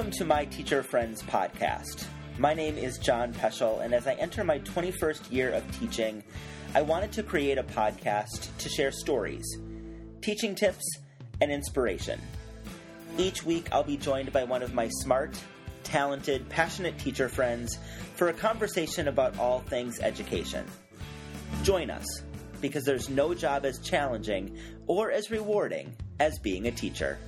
Welcome to my Teacher Friends podcast. My name is John Peschl, and as I enter my 21st year of teaching, I wanted to create a podcast to share stories, teaching tips, and inspiration. Each week, I'll be joined by one of my smart, talented, passionate teacher friends for a conversation about all things education. Join us, because there's no job as challenging or as rewarding as being a teacher.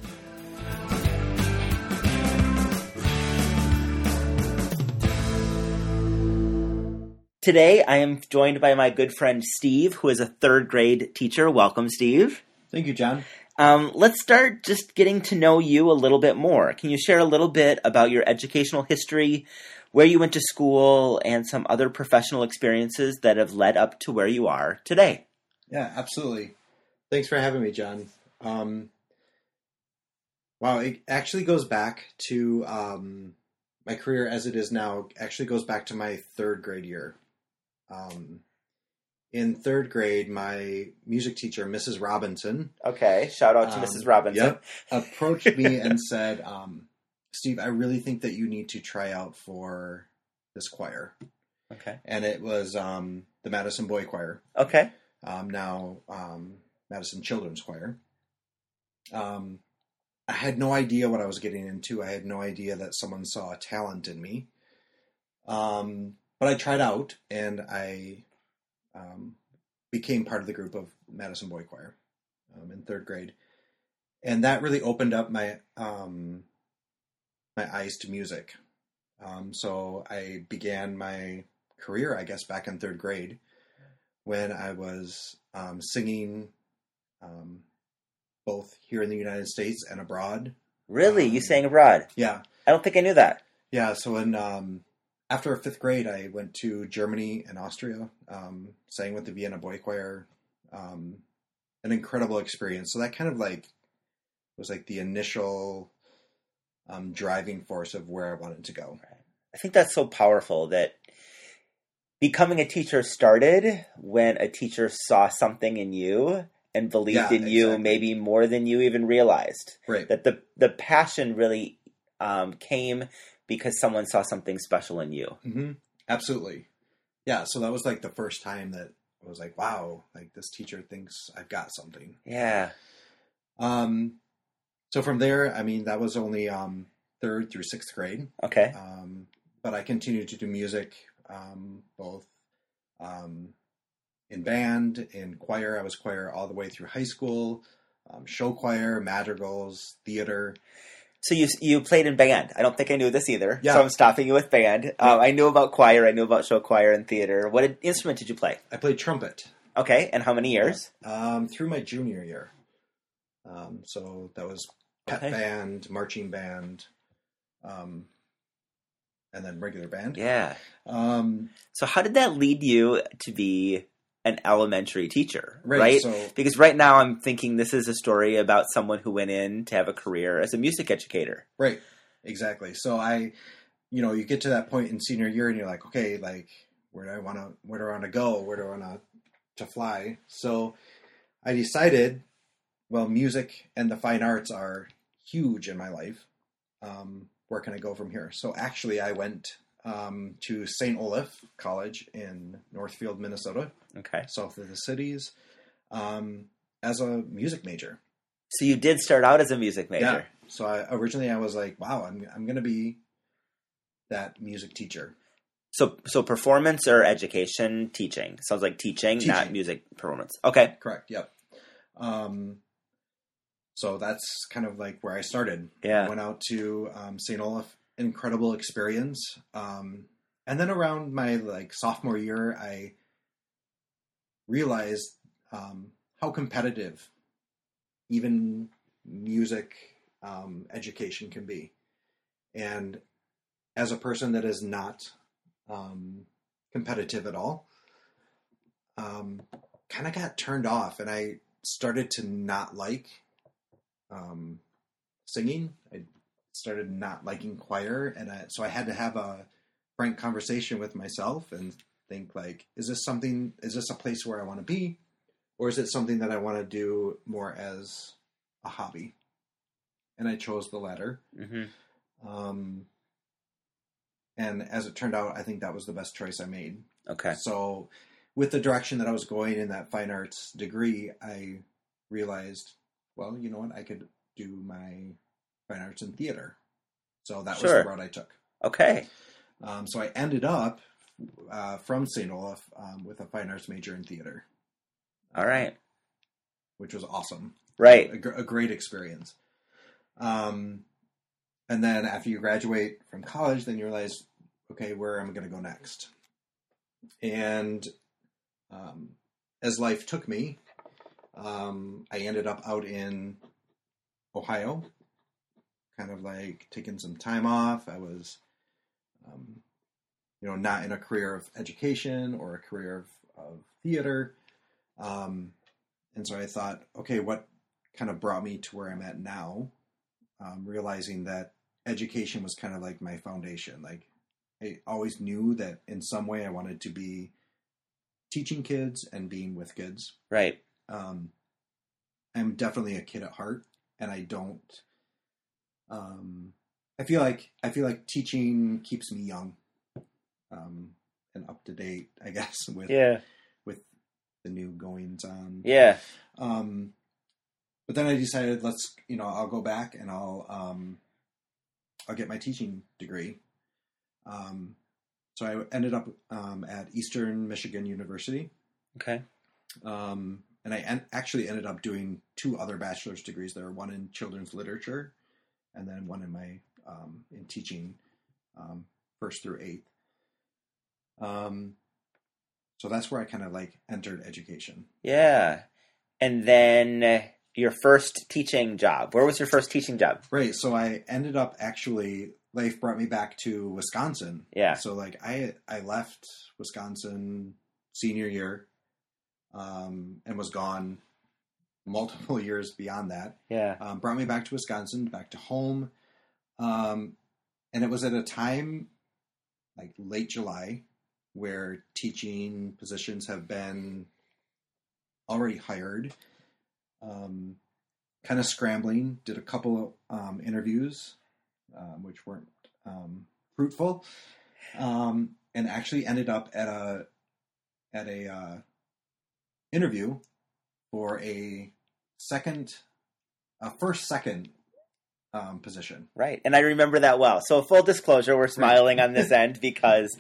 Today, I am joined by my good friend Steve, who is a third grade teacher. Welcome, Steve. Thank you, John. Um, let's start just getting to know you a little bit more. Can you share a little bit about your educational history, where you went to school, and some other professional experiences that have led up to where you are today? Yeah, absolutely. Thanks for having me, John. Um, wow, it actually goes back to um, my career as it is now. Actually, goes back to my third grade year. Um, in third grade, my music teacher, Mrs. Robinson, Okay, shout out to Um, Mrs. Robinson. Yep. approached me and said, um, "Steve, I really think that you need to try out for this choir." Okay. And it was um, the Madison Boy Choir. Okay. um, now um, Madison Children's Choir. Um, I had no idea what I was getting into. I had no idea that someone saw a talent in me. Um, but I tried out and I um, became part of the group of Madison Boy Choir um, in third grade. And that really opened up my um, my eyes to music. Um, so I began my career, I guess, back in third grade when I was um, singing um, both here in the United States and abroad. Really? You sang abroad? Yeah, I don't think I knew that. yeah. So in um, after fifth grade, I went to Germany and Austria, um, sang with the Vienna Boy Choir. Um, an incredible experience. So that kind of like was like the initial um, driving force of where I wanted to go. I think that's so powerful that becoming a teacher started when a teacher saw something in you and believed Yeah, in you maybe more than you even realized. Right. That the the passion really um, came because someone saw something special in you. hmm Absolutely. Yeah. So that was like the first time that I was like, wow, like this teacher thinks I've got something. Yeah. Um, so from there, I mean, that was only um, third through sixth grade. Okay. Um, but I continued to do music, um, both um, in band, in choir. I was choir all the way through high school, um, show choir, madrigals, theater. So you you played in band. I don't think I knew this either. Yeah. So I'm stopping you with band. Um, I knew about choir. I knew about show choir and theater. What did- instrument did you play? I played trumpet Okay. And how many years? um, through my junior year. Um, so that was pep Okay. band, marching band, um, and then regular band. Yeah. Um, So how did that lead you to be an elementary teacher? right. right? So Because right now I'm thinking this is a story about someone who went in to have a career as a music educator. Right. Exactly. So I, you know, you get to that point in senior year and you're like, okay, like where do I want to, where do I want to go? Where do I want to, to fly? So I decided, well, music and the fine arts are huge in my life. Um, where can I go from here? So actually I went um, to St. Olaf College in Northfield, Minnesota, Okay. south of the cities, um, as a music major. So you did start out as a music major. Yeah. So I, originally I was like, wow, I'm I'm gonna be that music teacher. So so performance or education, teaching. Sounds like teaching, not music performance. Okay. Correct. Yep. Um, so that's kind of like where I started. Yeah. I went out to um, St. Olaf. Incredible experience. Um, and then around my like sophomore year, I realized um, how competitive even music um, education can be. And as a person that is not um, competitive at all, um, kind of got turned off, and I started to not like um, singing. I started not liking choir, and I, so I had to have a frank conversation with myself and think like, is this something? Is this a place where I want to be, or is it something that I want to do more as a hobby? And I chose the latter. hmm Um, and as it turned out, I think that was the best choice I made. Okay. So, with the direction that I was going in that fine arts degree, I realized, well, you know what, I could do my fine arts and theater. So that was the route I took. Okay. Um, so I ended up uh, from St. Olaf um, with a fine arts major in theater, All right. which was awesome. Right. a, gr- a great experience. Um, and then after you graduate from college, then you realize, okay, where am I going to go next? And um, as life took me, um, I ended up out in Ohio, kind of like taking some time off. I was, um, you know, not in a career of education or a career of, of theater. Um, and so I thought, okay, what kind of brought me to where I'm at now, um, realizing that education was kind of like my foundation. Like I always knew that in some way I wanted to be teaching kids and being with kids. Right. Um, I'm definitely a kid at heart, and I don't. Um, I feel like I feel like teaching keeps me young, um, and up to date. I guess with Yeah. with the new goings on. Yeah. Um, but then I decided, let's, you know, I'll go back and I'll, um, I'll get my teaching degree. Um, so I ended up um, at Eastern Michigan University, Okay. um, and I en- actually ended up doing two other bachelor's degrees there. One in children's literature, and then one in my um, in teaching, um, first through eighth. Um, so that's where I kind of like entered education. Yeah. And then uh, your first teaching job. Where was your first teaching job? Right. So I ended up actually life brought me back to Wisconsin. Yeah. So like I I left Wisconsin senior year, um, and was gone multiple years beyond that. Yeah. Um, brought me back to Wisconsin, back to home, um, and it was at a time like late July where teaching positions have been already hired. Um, kind of scrambling. Did a couple of um, interviews, um, which weren't um, fruitful, um, and actually ended up at a at a uh, interview for a second, a first second um, position. Right. And I remember that well. So full disclosure, we're smiling on this end because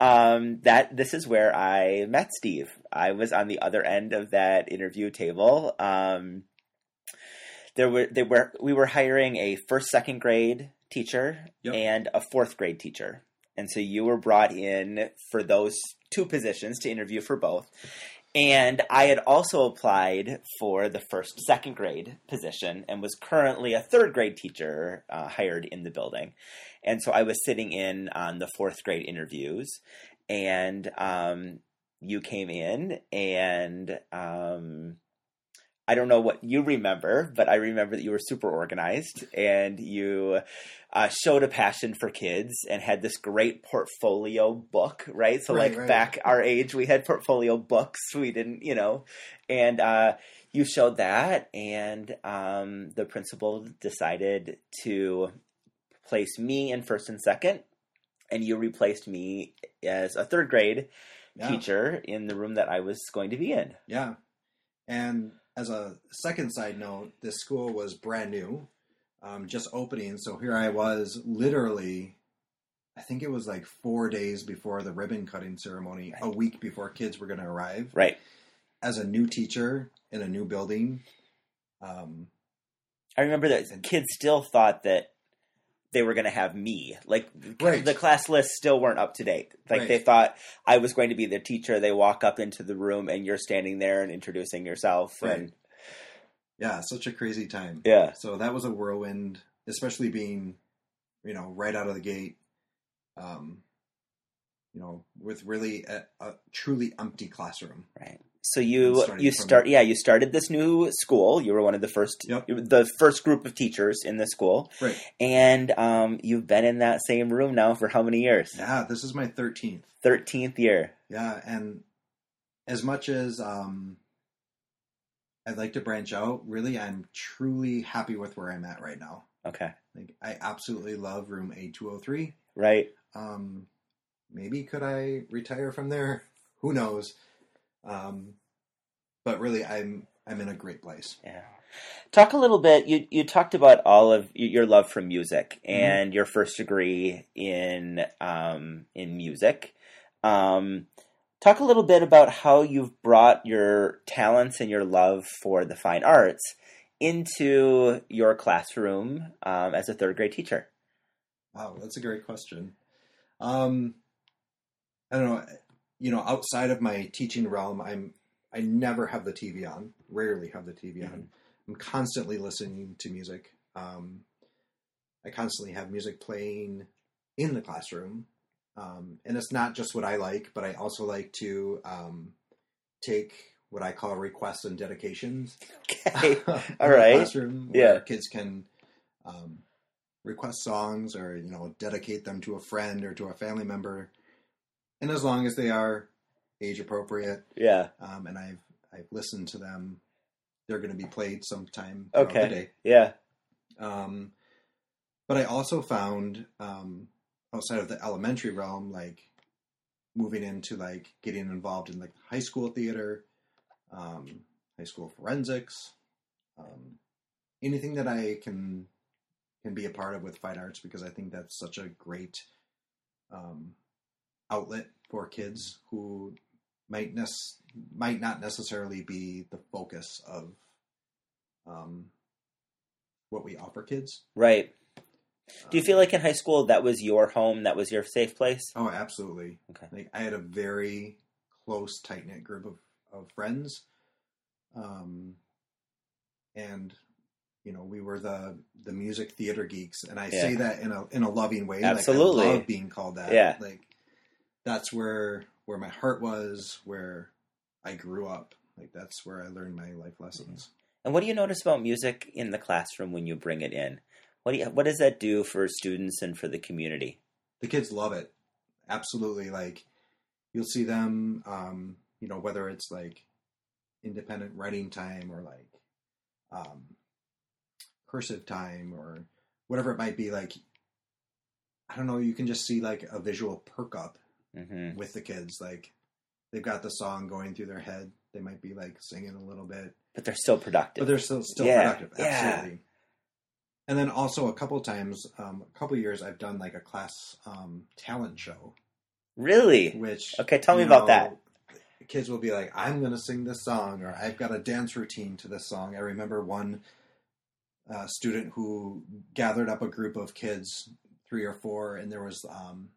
um, that this is where I met Steve. I was on the other end of that interview table. Um, there were they were we were hiring a first second grade teacher Yep. and a fourth grade teacher. And so you were brought in for those two positions to interview for both. And I had also applied for the first second grade position and was currently a third grade teacher uh, hired in the building. And so I was sitting in on the fourth grade interviews, and um, you came in, and um, I don't know what you remember, but I remember that you were super organized and you uh, showed a passion for kids and had this great portfolio book, right? So, Right, like right. back our age, we had portfolio books. We didn't, you know, and uh, you showed that, and um, the principal decided to place me in first and second, and you replaced me as a third grade Yeah. teacher in the room that I was going to be in. Yeah. And as a second side note, this school was brand new, um, just opening. So here I was literally, I think it was like four days before the ribbon cutting ceremony, a week before kids were going to arrive, Right. as a new teacher in a new building. Um, I remember that kids still thought that they were going to have me. Like Right. the class lists still weren't up to date. Like Right. they thought I was going to be the teacher. They walk up into the room and you're standing there and introducing yourself. And yeah, such a crazy time. yeah, So that was a whirlwind, especially being, you know, right out of the gate, um, you know, with really a, a truly empty classroom. right. So you you from- start yeah you started this new school. You were one of the first Yep. the first group of teachers in the school, Right. and um, you've been in that same room now for how many years? Yeah, this is my 13th. Thirteenth year. Yeah, and as much as um, I'd like to branch out, really, I'm truly happy with where I'm at right now. Okay. Like I absolutely love room A two hundred three. Right. Um, maybe could I retire from there? Who knows? Um, but really, I'm I'm in a great place. Yeah. Talk a little bit. You you talked about all of your love for music and your first degree in um, in music. Um, talk a little bit about how you've brought your talents and your love for the fine arts into your classroom um, as a third grade teacher. Wow, that's a great question. Um, I don't know. You know, outside of my teaching realm, I'm I never have the TV on. Rarely have the TV on. I'm constantly listening to music. Um, I constantly have music playing in the classroom, um, and it's not just what I like, but I also like to um, take what I call requests and dedications. Okay. All right. Classroom where Yeah. kids can um, request songs or you know dedicate them to a friend or to a family member, and as long as they are age appropriate, yeah. um, and I've I've listened to them, they're going to be played sometime Okay. the day. Yeah. Um, but I also found um, outside of the elementary realm, like moving into like getting involved in like high school theater, um, high school forensics, um, anything that I can can be a part of with fine arts because I think that's such a great um, outlet for kids who might might not necessarily be the focus of um, what we offer kids. Right. Do you feel like in high school that was your home, that was your safe place? Oh, absolutely. Okay. Like I had a very close, tight knit group of, of friends. Um and you know, we were the the music theater geeks and I say that in a in a loving way. Absolutely. Like I love being called that. Yeah. Like that's where where my heart was, where I grew up. Like that's where I learned my life lessons. And what do you notice about music in the classroom when you bring it in? What do you, what does that do for students and for the community? the kids love it absolutely like you'll see them um you know whether it's like independent writing time or like um cursive time or whatever it might be like i don't know you can just see like a visual perk up hmm with the kids like they've got the song going through their head they might be like singing a little bit But they're still productive. but they're still still Yeah, productive. yeah. And then also a couple times, um, a couple years, I've done like a class um, talent show, really? which Okay, tell me you about that. Kids will be like, "I'm going to sing this song," or "I've got a dance routine to this song." I remember one uh, student who gathered up a group of kids, three or four, and there was um,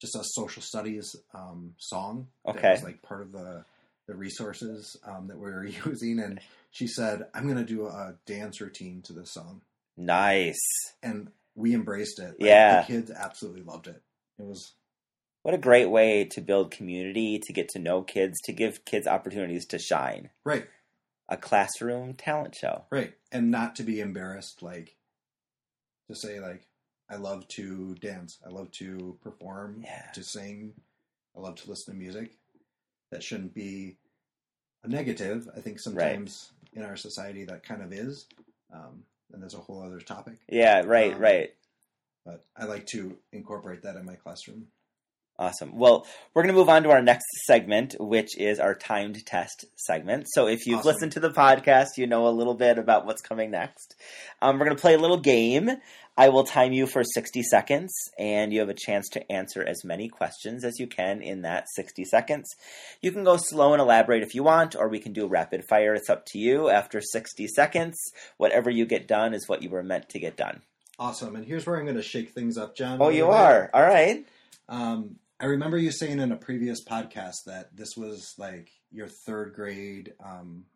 just a social studies um, song that Okay. was like part of the the resources um, that we were using, and she said, "I'm going to do a dance routine to this song," Nice. and we embraced it. Like, Yeah. the kids absolutely loved it. It was What a great way to build community, to get to know kids, to give kids opportunities to shine. right, A classroom talent show. right, and not to be embarrassed, like to say like, "I love to dance. I love to perform, Yeah. to sing. I love to listen to music." That shouldn't be a negative. I think sometimes in our society that kind of is, um, and there's a whole other topic. Yeah, right, Um, right. But I like to incorporate that in my classroom. Awesome. Well, we're going to move on to our next segment, which is our timed test segment. So, if you've Awesome. listened to the podcast, you know a little bit about what's coming next. Um, we're going to play a little game. I will time you for 60 seconds, and you have a chance to answer as many questions as you can in that 60 seconds. You can go slow and elaborate if you want, or we can do rapid fire. It's up to you. After 60 seconds, whatever you get done is what you were meant to get done. Awesome. And here's where I'm going to shake things up, John. Oh, you are? All right. Um, I remember you saying in a previous podcast that this was like your third grade um,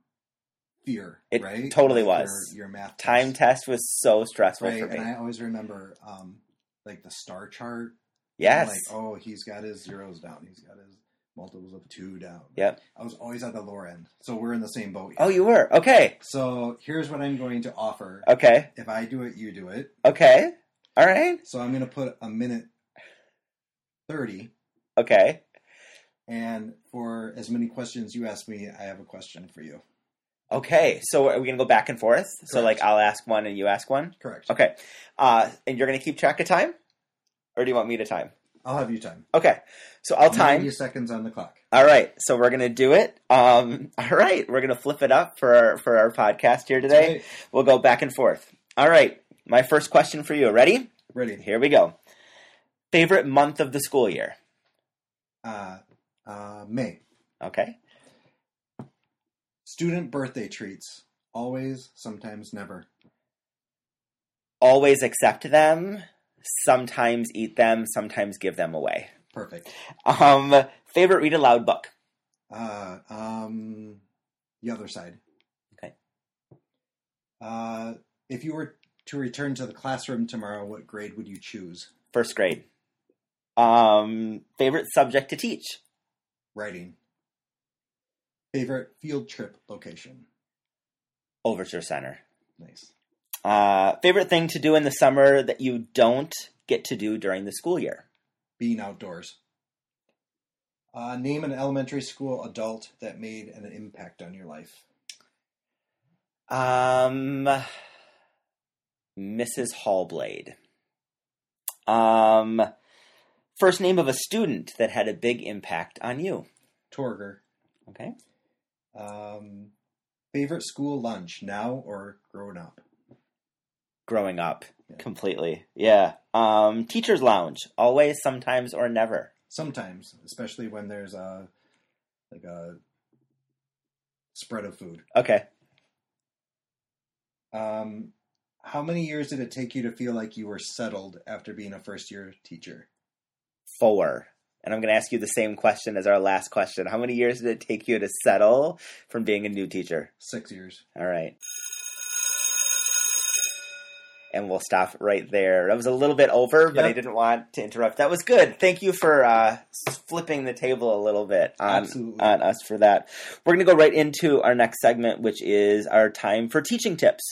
fear, It right? totally Like was. Your, your math Time test, test was so stressful right? for me. And I always remember um, like the star chart. yes. Like, oh, he's got his zeros down. He's got his multiples of two down. Yep. I was always at the lower end, so we're in the same boat. Here. Oh, you were? Okay. So here's what I'm going to offer. Okay. If I do it, you do it. Okay. All right. So I'm going to put a minute thirty. Okay. And for as many questions you ask me, I have a question for you. Okay, so are we gonna go back and forth? So like I'll ask one and you ask one. Correct. Okay, uh, and you're gonna keep track of time, or do you want me to time? I'll have you time. Okay, so I'll time. 90 seconds on the clock. All right, so we're gonna do it. Um, all right, we're gonna flip it up for our, for our podcast here today. Okay. We'll go back and forth. All right, my first question for you. Ready? Ready. Here we go. Favorite month of the school year? Uh, uh, May. Okay. Student birthday treats. Always, sometimes, never. Always accept them. Sometimes eat them. Sometimes give them away. Perfect. Um, favorite read aloud book? Uh, um, the other side. Okay. Uh, if you were to return to the classroom tomorrow, what grade would you choose? First grade. Um, favorite subject to teach? Writing. Favorite field trip location? Overture Center. Nice. Uh, favorite thing to do in the summer that you don't get to do during the school year? Being outdoors. Uh, name an elementary school adult that made an impact on your life. Um, Mrs. Hallblade. Um, first name of a student that had a big impact on you. Torger. Okay. Um, favorite school lunch now or grown up? Growing up, Yeah. completely. Yeah. Um, teacher's lounge. Always, sometimes, or never. Sometimes, especially when there's a like a spread of food. Okay. Um, how many years did it take you to feel like you were settled after being a first year teacher? Four. And I'm going to ask you the same question as our last question. How many years did it take you to settle from being a new teacher? Six years. All right. And we'll stop right there. That was a little bit over, but I didn't want to interrupt. That was good. Thank you for uh, flipping the table a little bit on, Absolutely. on us for that. We're going to go right into our next segment, which is our time for teaching tips.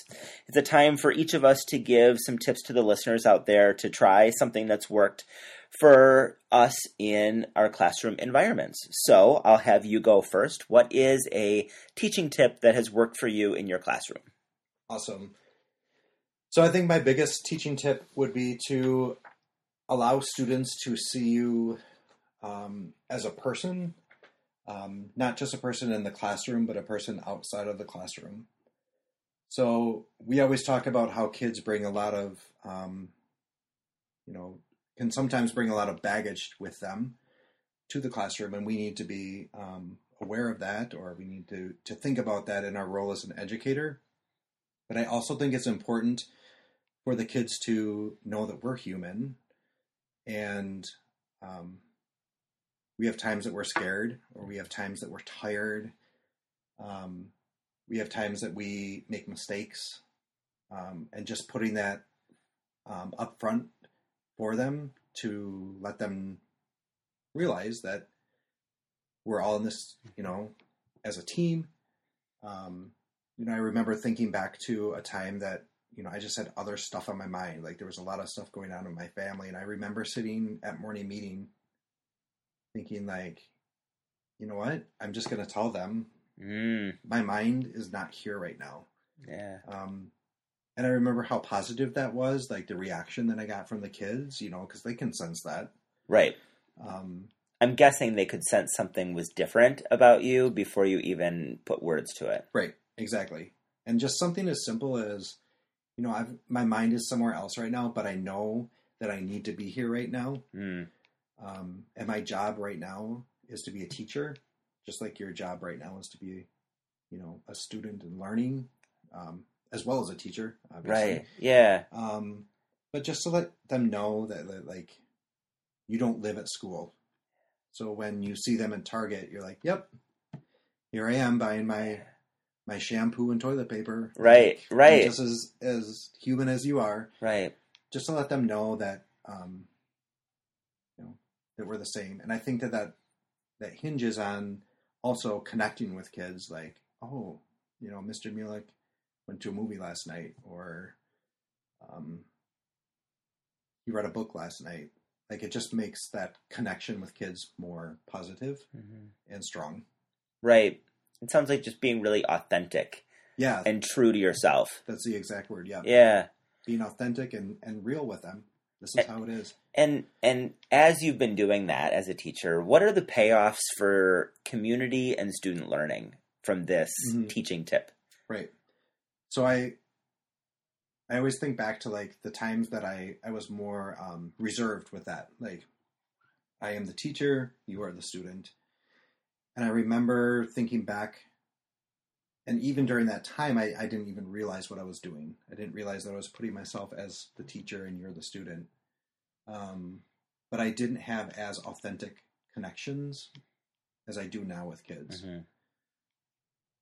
It's a time for each of us to give some tips to the listeners out there to try something that's worked for us in our classroom environments. So I'll have you go first. What is a teaching tip that has worked for you in your classroom? Awesome. So I think my biggest teaching tip would be to allow students to see you um, as a person, um, not just a person in the classroom, but a person outside of the classroom. So we always talk about how kids bring a lot of, um, you know, can sometimes bring a lot of baggage with them to the classroom, and we need to be um, aware of that, or we need to to think about that in our role as an educator. But I also think it's important for the kids to know that we're human, and um, we have times that we're scared, or we have times that we're tired. Um, we have times that we make mistakes, um, and just putting that um, up front for them to let them realize that we're all in this, you know, as a team. Um, you know, I remember thinking back to a time that, you know, I just had other stuff on my mind. Like there was a lot of stuff going on in my family. And I remember sitting at morning meeting thinking, like, you know what? I'm just going to tell them Mm, my mind is not here right now. yeah. Um, and I remember how positive that was, like the reaction that I got from the kids, you know, because they can sense that. Right. Um, I'm guessing they could sense something was different about you before you even put words to it. right, exactly. And just something as simple as, you know, I've my mind is somewhere else right now, but I know that I need to be here right now. Mm, Um, and my job right now is to be a teacher, just like your job right now is to be, you know, a student and learning, um, as well as a teacher, obviously. right. Yeah. Um, but just to let them know that, like, you don't live at school. So when you see them in Target, you're like, "Yep, here I am buying my my shampoo and toilet paper." Right. I'm Right. just as as human as you are. Right. Just to let them know that, um, you know, that we're the same. And I think that that that hinges on also connecting with kids. Like, oh, you know, Mr. Mulek went to a movie last night, or um, he read a book last night. Like it just makes that connection with kids more positive Mhm. and strong. Right. It sounds like just being really authentic Yeah, and true to yourself. that's the exact word. Yeah, Yeah. being authentic and and real with them. This is how it is. And and as you've been doing that as a teacher, what are the payoffs for community and student learning from this Mhm. teaching tip? Right. So I I always think back to like the times that I I was more um, reserved with that. Like I am the teacher, you are the student. And I remember thinking back and even during that time I, I didn't even realize what I was doing. I didn't realize that I was putting myself as the teacher and you're the student. Um, but I didn't have as authentic connections as I do now with kids Mhm.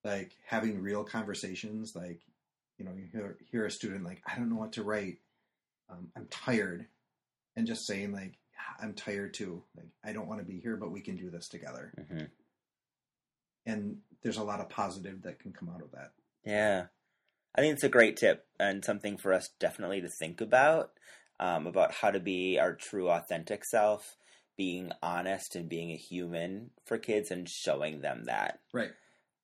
like having real conversations like you know you hear, hear a student like i don't know what to write um, i'm tired and just saying like "Yeah, i'm tired too like i don't want to be here but we can do this together Mhm. and there's a lot of positive that can come out of that Yeah. I think it's a great tip and something for us definitely to think about um, about how to be our true authentic self, being honest and being a human for kids and showing them that. right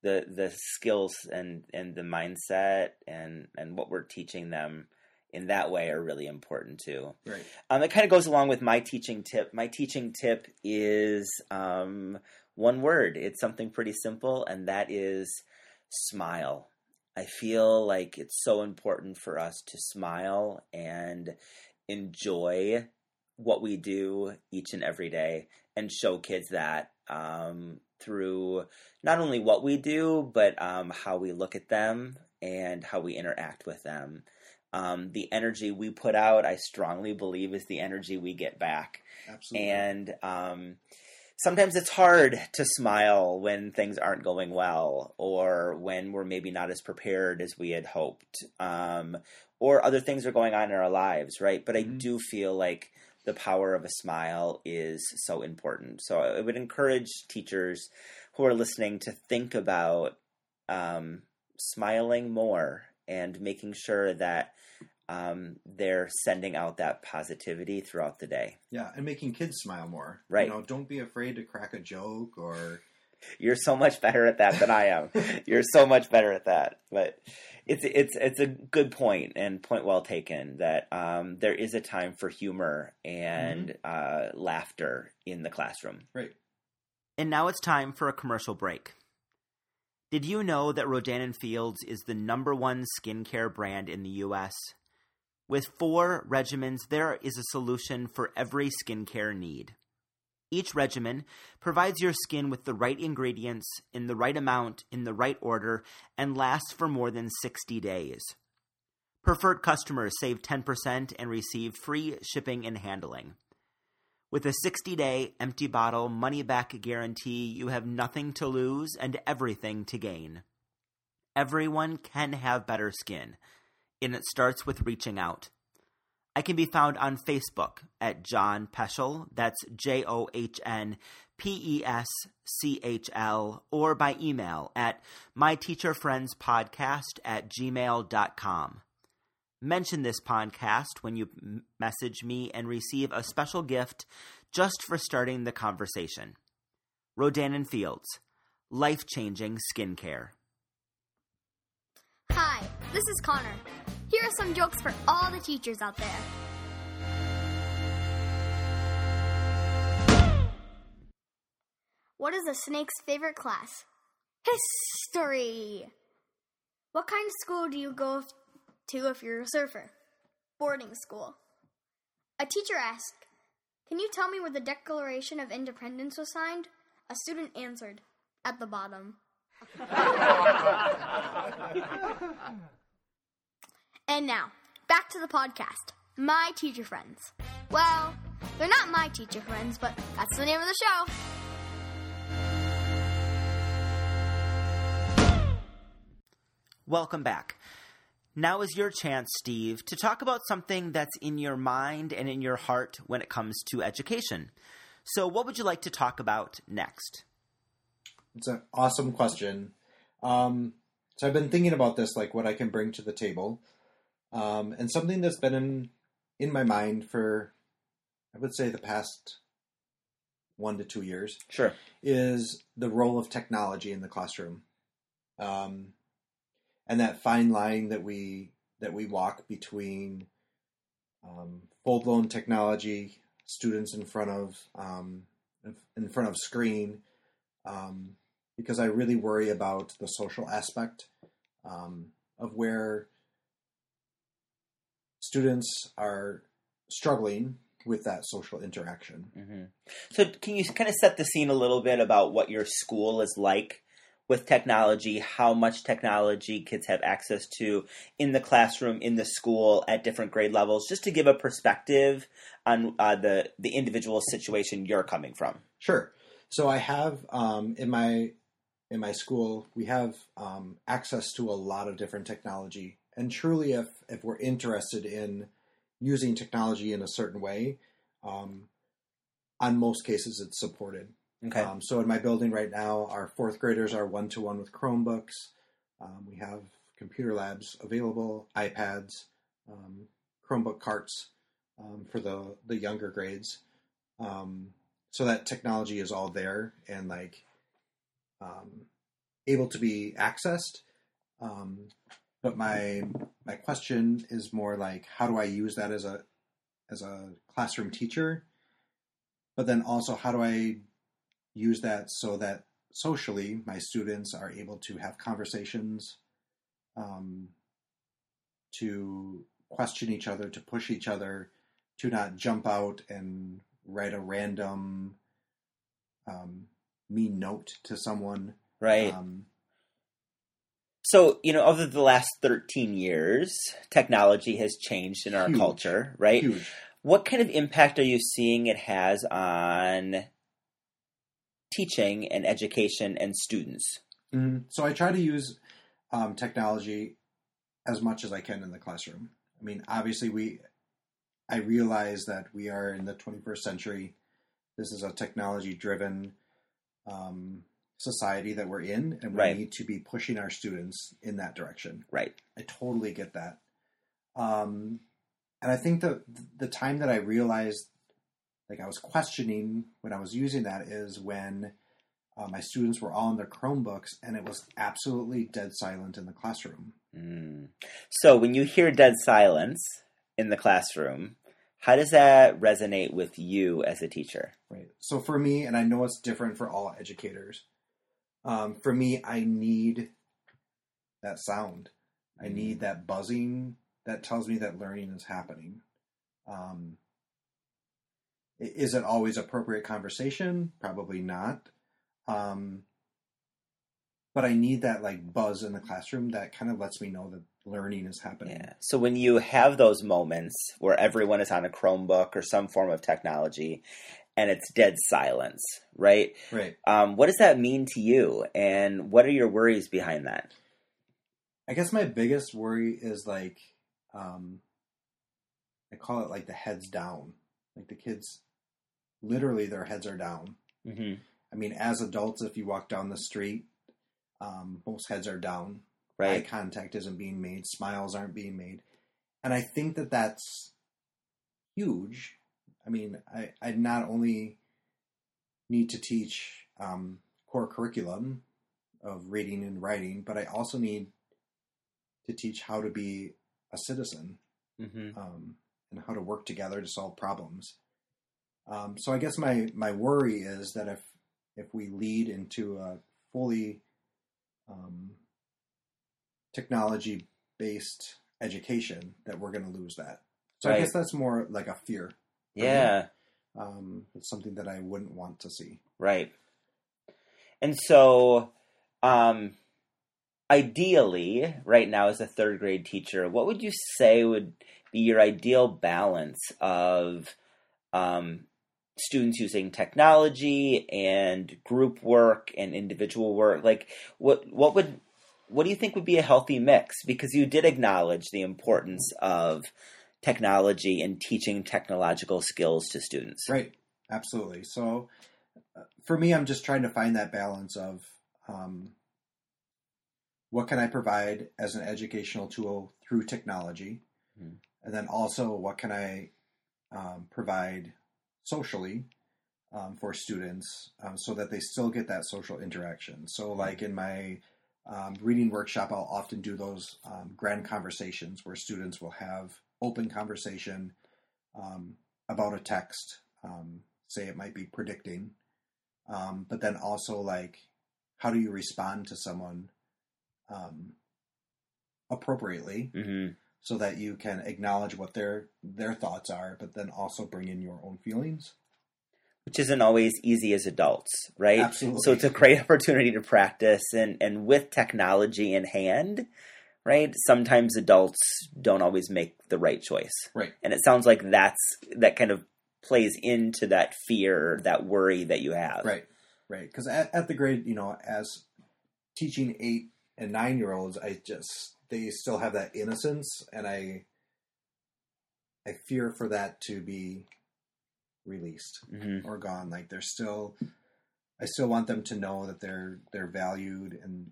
the the skills and and the mindset and and what we're teaching them in that way are really important too. right Um, it kind of goes along with my teaching tip. My teaching tip is um, one word. It's something pretty simple, and that is smile. I feel like it's so important for us to smile and enjoy what we do each and every day and show kids that um, through not only what we do, but um, how we look at them and how we interact with them. Um, the energy we put out, I strongly believe, is the energy we get back. absolutely And um, sometimes it's hard to smile when things aren't going well or when we're maybe not as prepared as we had hoped um, or other things are going on in our lives, right? But I Mhm. do feel like the power of a smile is so important. So I would encourage teachers who are listening to think about um, smiling more and making sure that um, they're sending out that positivity throughout the day. yeah and making kids smile more Right. you know don't be afraid to crack a joke or You're so much better at that than I am. You're so much better at that. But it's it's it's a good point and point well taken that um, there is a time for humor and uh, laughter in the classroom. right And now it's time for a commercial break. Did you know that Rodan and Fields is the number one skincare brand in the U.S.? With four regimens, there is a solution for every skincare need. Each regimen provides your skin with the right ingredients in the right amount, in the right order, and lasts for more than 60 days. Preferred customers save 10% and receive free shipping and handling. With a 60 day empty bottle money back guarantee, you have nothing to lose and everything to gain. Everyone can have better skin, and it starts with reaching out. I can be found on Facebook at John Peschl, that's J O H N P E S C H L, or by email at myteacherfriendspodcast at gmail.com. Mention this podcast when you message me and receive a special gift just for starting the conversation. Rodan and Fields, life changing skincare. Hi, this is Connor. Here are some jokes for all the teachers out there. What is a snake's favorite class? History. What kind of school do you go to if you're a surfer? Boarding school. A teacher asked, Can you tell me where the Declaration of Independence was signed? A student answered, At the bottom. And now, back to the podcast. My teacher friends. Well, they're not my teacher friends, but that's the name of the show. Welcome back. Now is your chance, Steve, to talk about something that's in your mind and in your heart when it comes to education. So, what would you like to talk about next? It's an awesome question. Um, so I've been thinking about this, like what I can bring to the table, um, and something that's been in in my mind for, I would say, the past one to two years Sure. is the role of technology in the classroom. um, and that fine line that we that we walk between um, full blown technology, students in front of um, in front of screen, um, because I really worry about the social aspect um, of where students are struggling with that social interaction. Mm-hmm. So, can you kind of set the scene a little bit about what your school is like with technology? How much technology kids have access to in the classroom, in the school, at different grade levels, just to give a perspective on uh, the the individual situation you're coming from. Sure. So I have um, in my in my school we have um, access to a lot of different technology, and truly, if if we're interested in using technology in a certain way, um, on most cases it's supported. Okay. Um, so in my building right now, our fourth graders are one to one with Chromebooks. Um, we have computer labs available, iPads, um, Chromebook carts um, for the the younger grades. Um, so that technology is all there and like um, able to be accessed. But my my question is more like, how do I use that as a as a classroom teacher? But then also, how do I use that so that socially my students are able to have conversations, um, to question each other, to push each other, to not jump out and write a random um, mean note to someone. Right. Um, so, you know, over the last 13 years, technology has changed in our Huge. culture, right? huge. What kind of impact are you seeing it has on teaching and education and students? Mhm. So I try to use um, technology as much as I can in the classroom. I mean, obviously, we I realize that we are in the 21st century. This is a technology-driven um, society that we're in, and we Right. need to be pushing our students in that direction. Right. I totally get that. Um, and I think the the time that I realized, like I was questioning when I was using that, is when uh, my students were all on their Chromebooks, and it was absolutely dead silent in the classroom. Mm. So, when you hear dead silence in the classroom, how does that resonate with you as a teacher? Right. So for me, and I know it's different for all educators. Um, for me, I need that sound. I need that buzzing that tells me that learning is happening. Um, is it always appropriate conversation? Probably not. Um, but I need that like buzz in the classroom that kind of lets me know that learning is happening. Yeah. So when you have those moments where everyone is on a Chromebook or some form of technology and it's dead silence, right? Right. Um, what does that mean to you? And what are your worries behind that? I guess my biggest worry is like, um, I call it like the heads down. Like the kids, literally, their heads are down. Mm-hmm. I mean, as adults, if you walk down the street, um, most heads are down. Right. Eye contact isn't being made. Smiles aren't being made. And I think that that's huge. I mean, I, I not only need to teach um, core curriculum of reading and writing, but I also need to teach how to be a citizen Mm-hmm. um, and how to work together to solve problems. Um, so I guess my my worry is that if if we lead into a fully um, technology based education, that we're going to lose that. So I guess that's more like a fear. Yeah. Um, it's something that I wouldn't want to see. Right. And so, um, ideally, right now, as a third grade teacher, what would you say would be your ideal balance of um, students using technology and group work and individual work? Like, what what would what do you think would be a healthy mix? Because you did acknowledge the importance of technology and teaching technological skills to students. Right. Absolutely. So uh, for me, I'm just trying to find that balance of um, what can I provide as an educational tool through technology, Mhm. and then also what can I um, provide socially um, for students um, so that they still get that social interaction. So, like in my um, reading workshop, I'll often do those um, grand conversations where students will have open conversation um, about a text. Um, say it might be predicting, um, but then also like how do you respond to someone um, appropriately hmm so that you can acknowledge what their their thoughts are, but then also bring in your own feelings. Which isn't always easy as adults, right? Absolutely. So it's a great opportunity to practice, and and with technology in hand, right? Sometimes adults don't always make the right choice, Right. and it sounds like that's that kind of plays into that fear, that worry that you have. Right, right. Because at, at the grade, you know, as teaching eight and nine year olds, I just they still have that innocence, and I I fear for that to be released hmm or gone. Like they're still, I still want them to know that they're they're valued and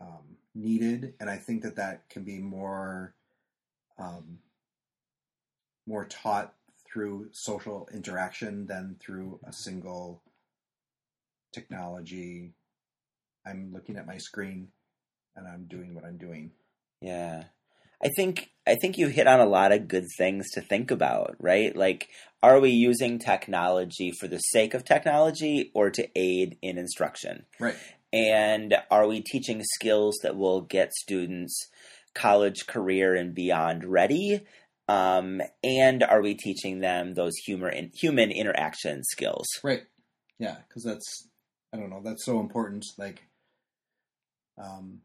um, needed, and I think that that can be more um, more taught through social interaction than through a single technology. I'm looking at my screen and I'm doing what I'm doing. Yeah. I think I think you hit on a lot of good things to think about, right? Like are we using technology for the sake of technology or to aid in instruction? Right. And are we teaching skills that will get students college, career, and beyond ready? Um, and are we teaching them those humor human human interaction skills? Right. Yeah, because that's I don't know that's so important. Like, um,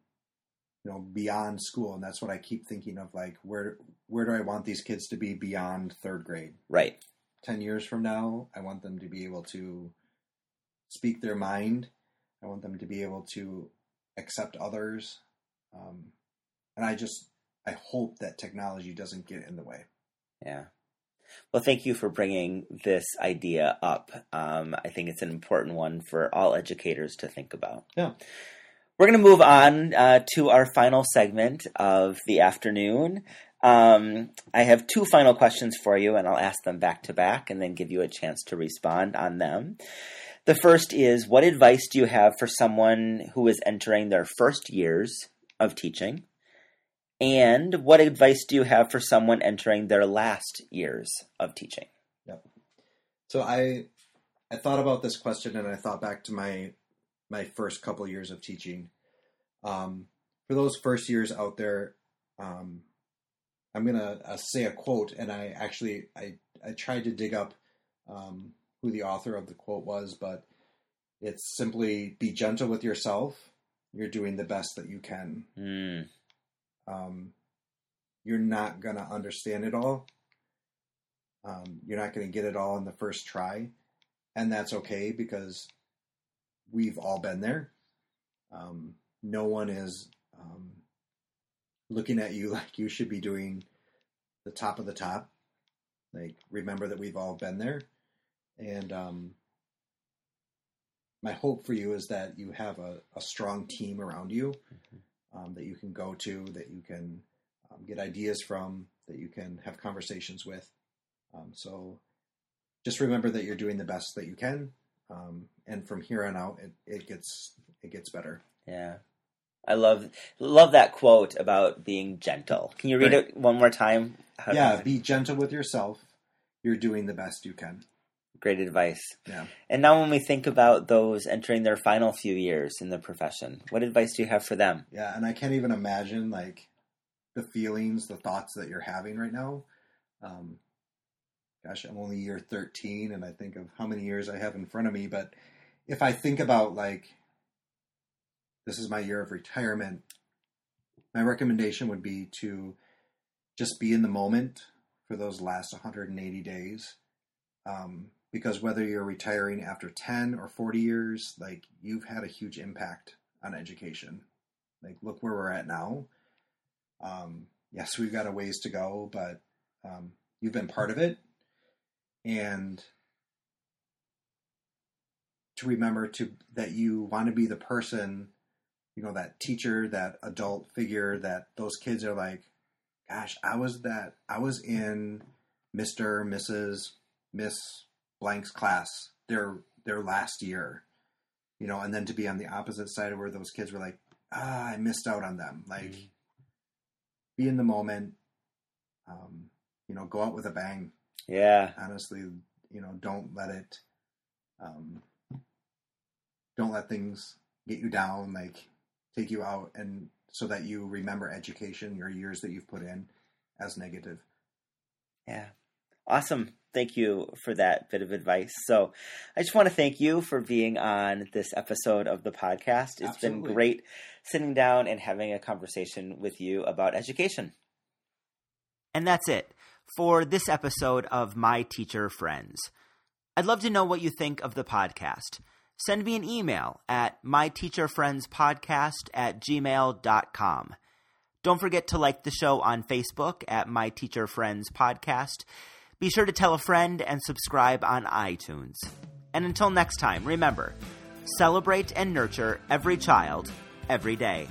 you know, beyond school, and that's what I keep thinking of. Like, where where do I want these kids to be beyond third grade? Right. Ten years from now, I want them to be able to speak their mind. I want them to be able to accept others, um, and I just I hope that technology doesn't get in the way. Yeah. Well, thank you for bringing this idea up. Um, I think it's an important one for all educators to think about. Yeah. We're going to move on uh, to our final segment of the afternoon. Um, I have two final questions for you, and I'll ask them back to back and then give you a chance to respond on them. The first is What advice do you have for someone who is entering their first years of teaching? And what advice do you have for someone entering their last years of teaching? Yep. So I I thought about this question and I thought back to my my first couple years of teaching. Um, for those first years out there, um, I'm gonna uh, say a quote, and I actually I I tried to dig up um, who the author of the quote was, but it's simply be gentle with yourself. You're doing the best that you can. Mm, Um, you're not gonna understand it all. Um, you're not gonna get it all in the first try, and that's okay because we've all been there. Um, no one is um, looking at you like you should be doing the top of the top. Like, remember that we've all been there, and um, my hope for you is that you have a, a strong team around you um, that you can go to, that you can um, get ideas from, that you can have conversations with. Um, so just remember that you're doing the best that you can, um, and from here on out, it, it gets it gets better. yeah. I love love that quote about being gentle. Can you read Right. it one more time? How- yeah, be gentle with yourself. You're doing the best you can. Great advice. Yeah. And now, when we think about those entering their final few years in the profession, what advice do you have for them? Yeah, and I can't even imagine like the feelings, the thoughts that you're having right now. Um, gosh, I'm only year 13, and I think of how many years I have in front of me. But if I think about like this is my year of retirement, my recommendation would be to just be in the moment for those last 180 days. Um, because whether you're retiring after 10 or 40 years, like you've had a huge impact on education. Like, look where we're at now. Um, yes, we've got a ways to go, but um, you've been part of it. And to remember to that you want to be the person, you know, that teacher, that adult figure that those kids are like, gosh, I was that, I was in Mr., Mrs., Miss Blank's class their their last year, you know, and then to be on the opposite side of where those kids were like, ah, I missed out on them. Like, be in the moment. Um, you know, go out with a bang. Yeah. Honestly, you know, don't let it. Um, don't let things get you down. Like, take you out, and so that you remember education, your years that you've put in, as negative. Yeah. Awesome. Thank you for that bit of advice. So, I just want to thank you for being on this episode of the podcast. It's Absolutely. been great sitting down and having a conversation with you about education. And that's it for this episode of My Teacher Friends. I'd love to know what you think of the podcast. Send me an email at myteacherfriendspodcast at gmail.com. Don't forget to like the show on Facebook at My Teacher Friends Podcast. Be sure to tell a friend and subscribe on iTunes. And until next time, remember celebrate and nurture every child every day.